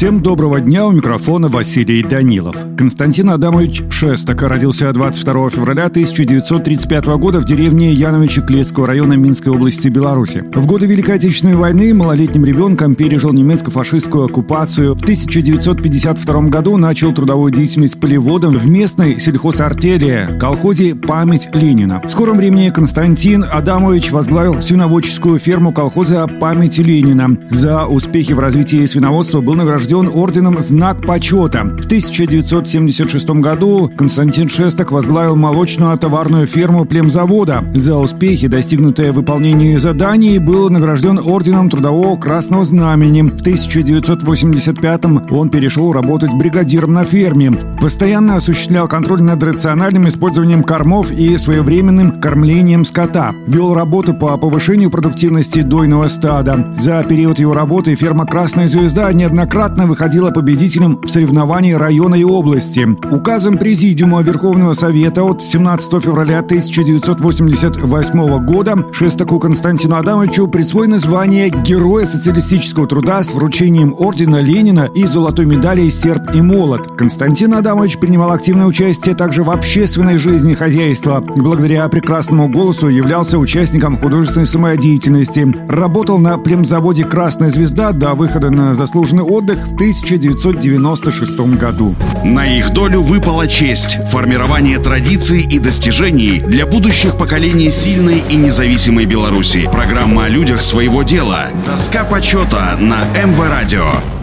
Всем доброго дня, у микрофона Василий Данилов. Константин Адамович Шестак родился 22 февраля 1935 года в деревне Яновичи Клецкого района Минской области Беларуси. В годы Великой Отечественной войны малолетним ребенком пережил немецко-фашистскую оккупацию. В 1952 году начал трудовую деятельность полеводом в местной сельхозартели, колхозе «Память Ленина». В скором времени Константин Адамович возглавил свиноводческую ферму колхоза «Память Ленина». За успехи в развитии свиноводства был награжден награжден орденом «Знак почета». В 1976 году Константин Шесток возглавил молочную товарную ферму племзавода. За успехи, достигнутые в выполнении заданий, был награжден орденом Трудового Красного Знамени. В 1985 он перешел работать бригадиром на ферме. Постоянно осуществлял контроль над рациональным использованием кормов и своевременным кормлением скота. Вел работу по повышению продуктивности дойного стада. За период его работы ферма «Красная звезда» неоднократно неоднократно выходила победителем в соревновании района и области. Указом Президиума Верховного Совета от 17 февраля 1988 года Шестаку Константину Адамовичу присвоено звание Героя социалистического труда с вручением ордена Ленина и золотой медали «Серп и молот». Константин Адамович принимал активное участие также в общественной жизни хозяйства. Благодаря прекрасному голосу являлся участником художественной самодеятельности. Работал на племзаводе «Красная звезда» до выхода на заслуженный отдых в 1996 году. На их долю выпала честь – формирование традиций и достижений для будущих поколений сильной и независимой Беларуси. Программа о людях своего дела. Доска почета на МВ Радио.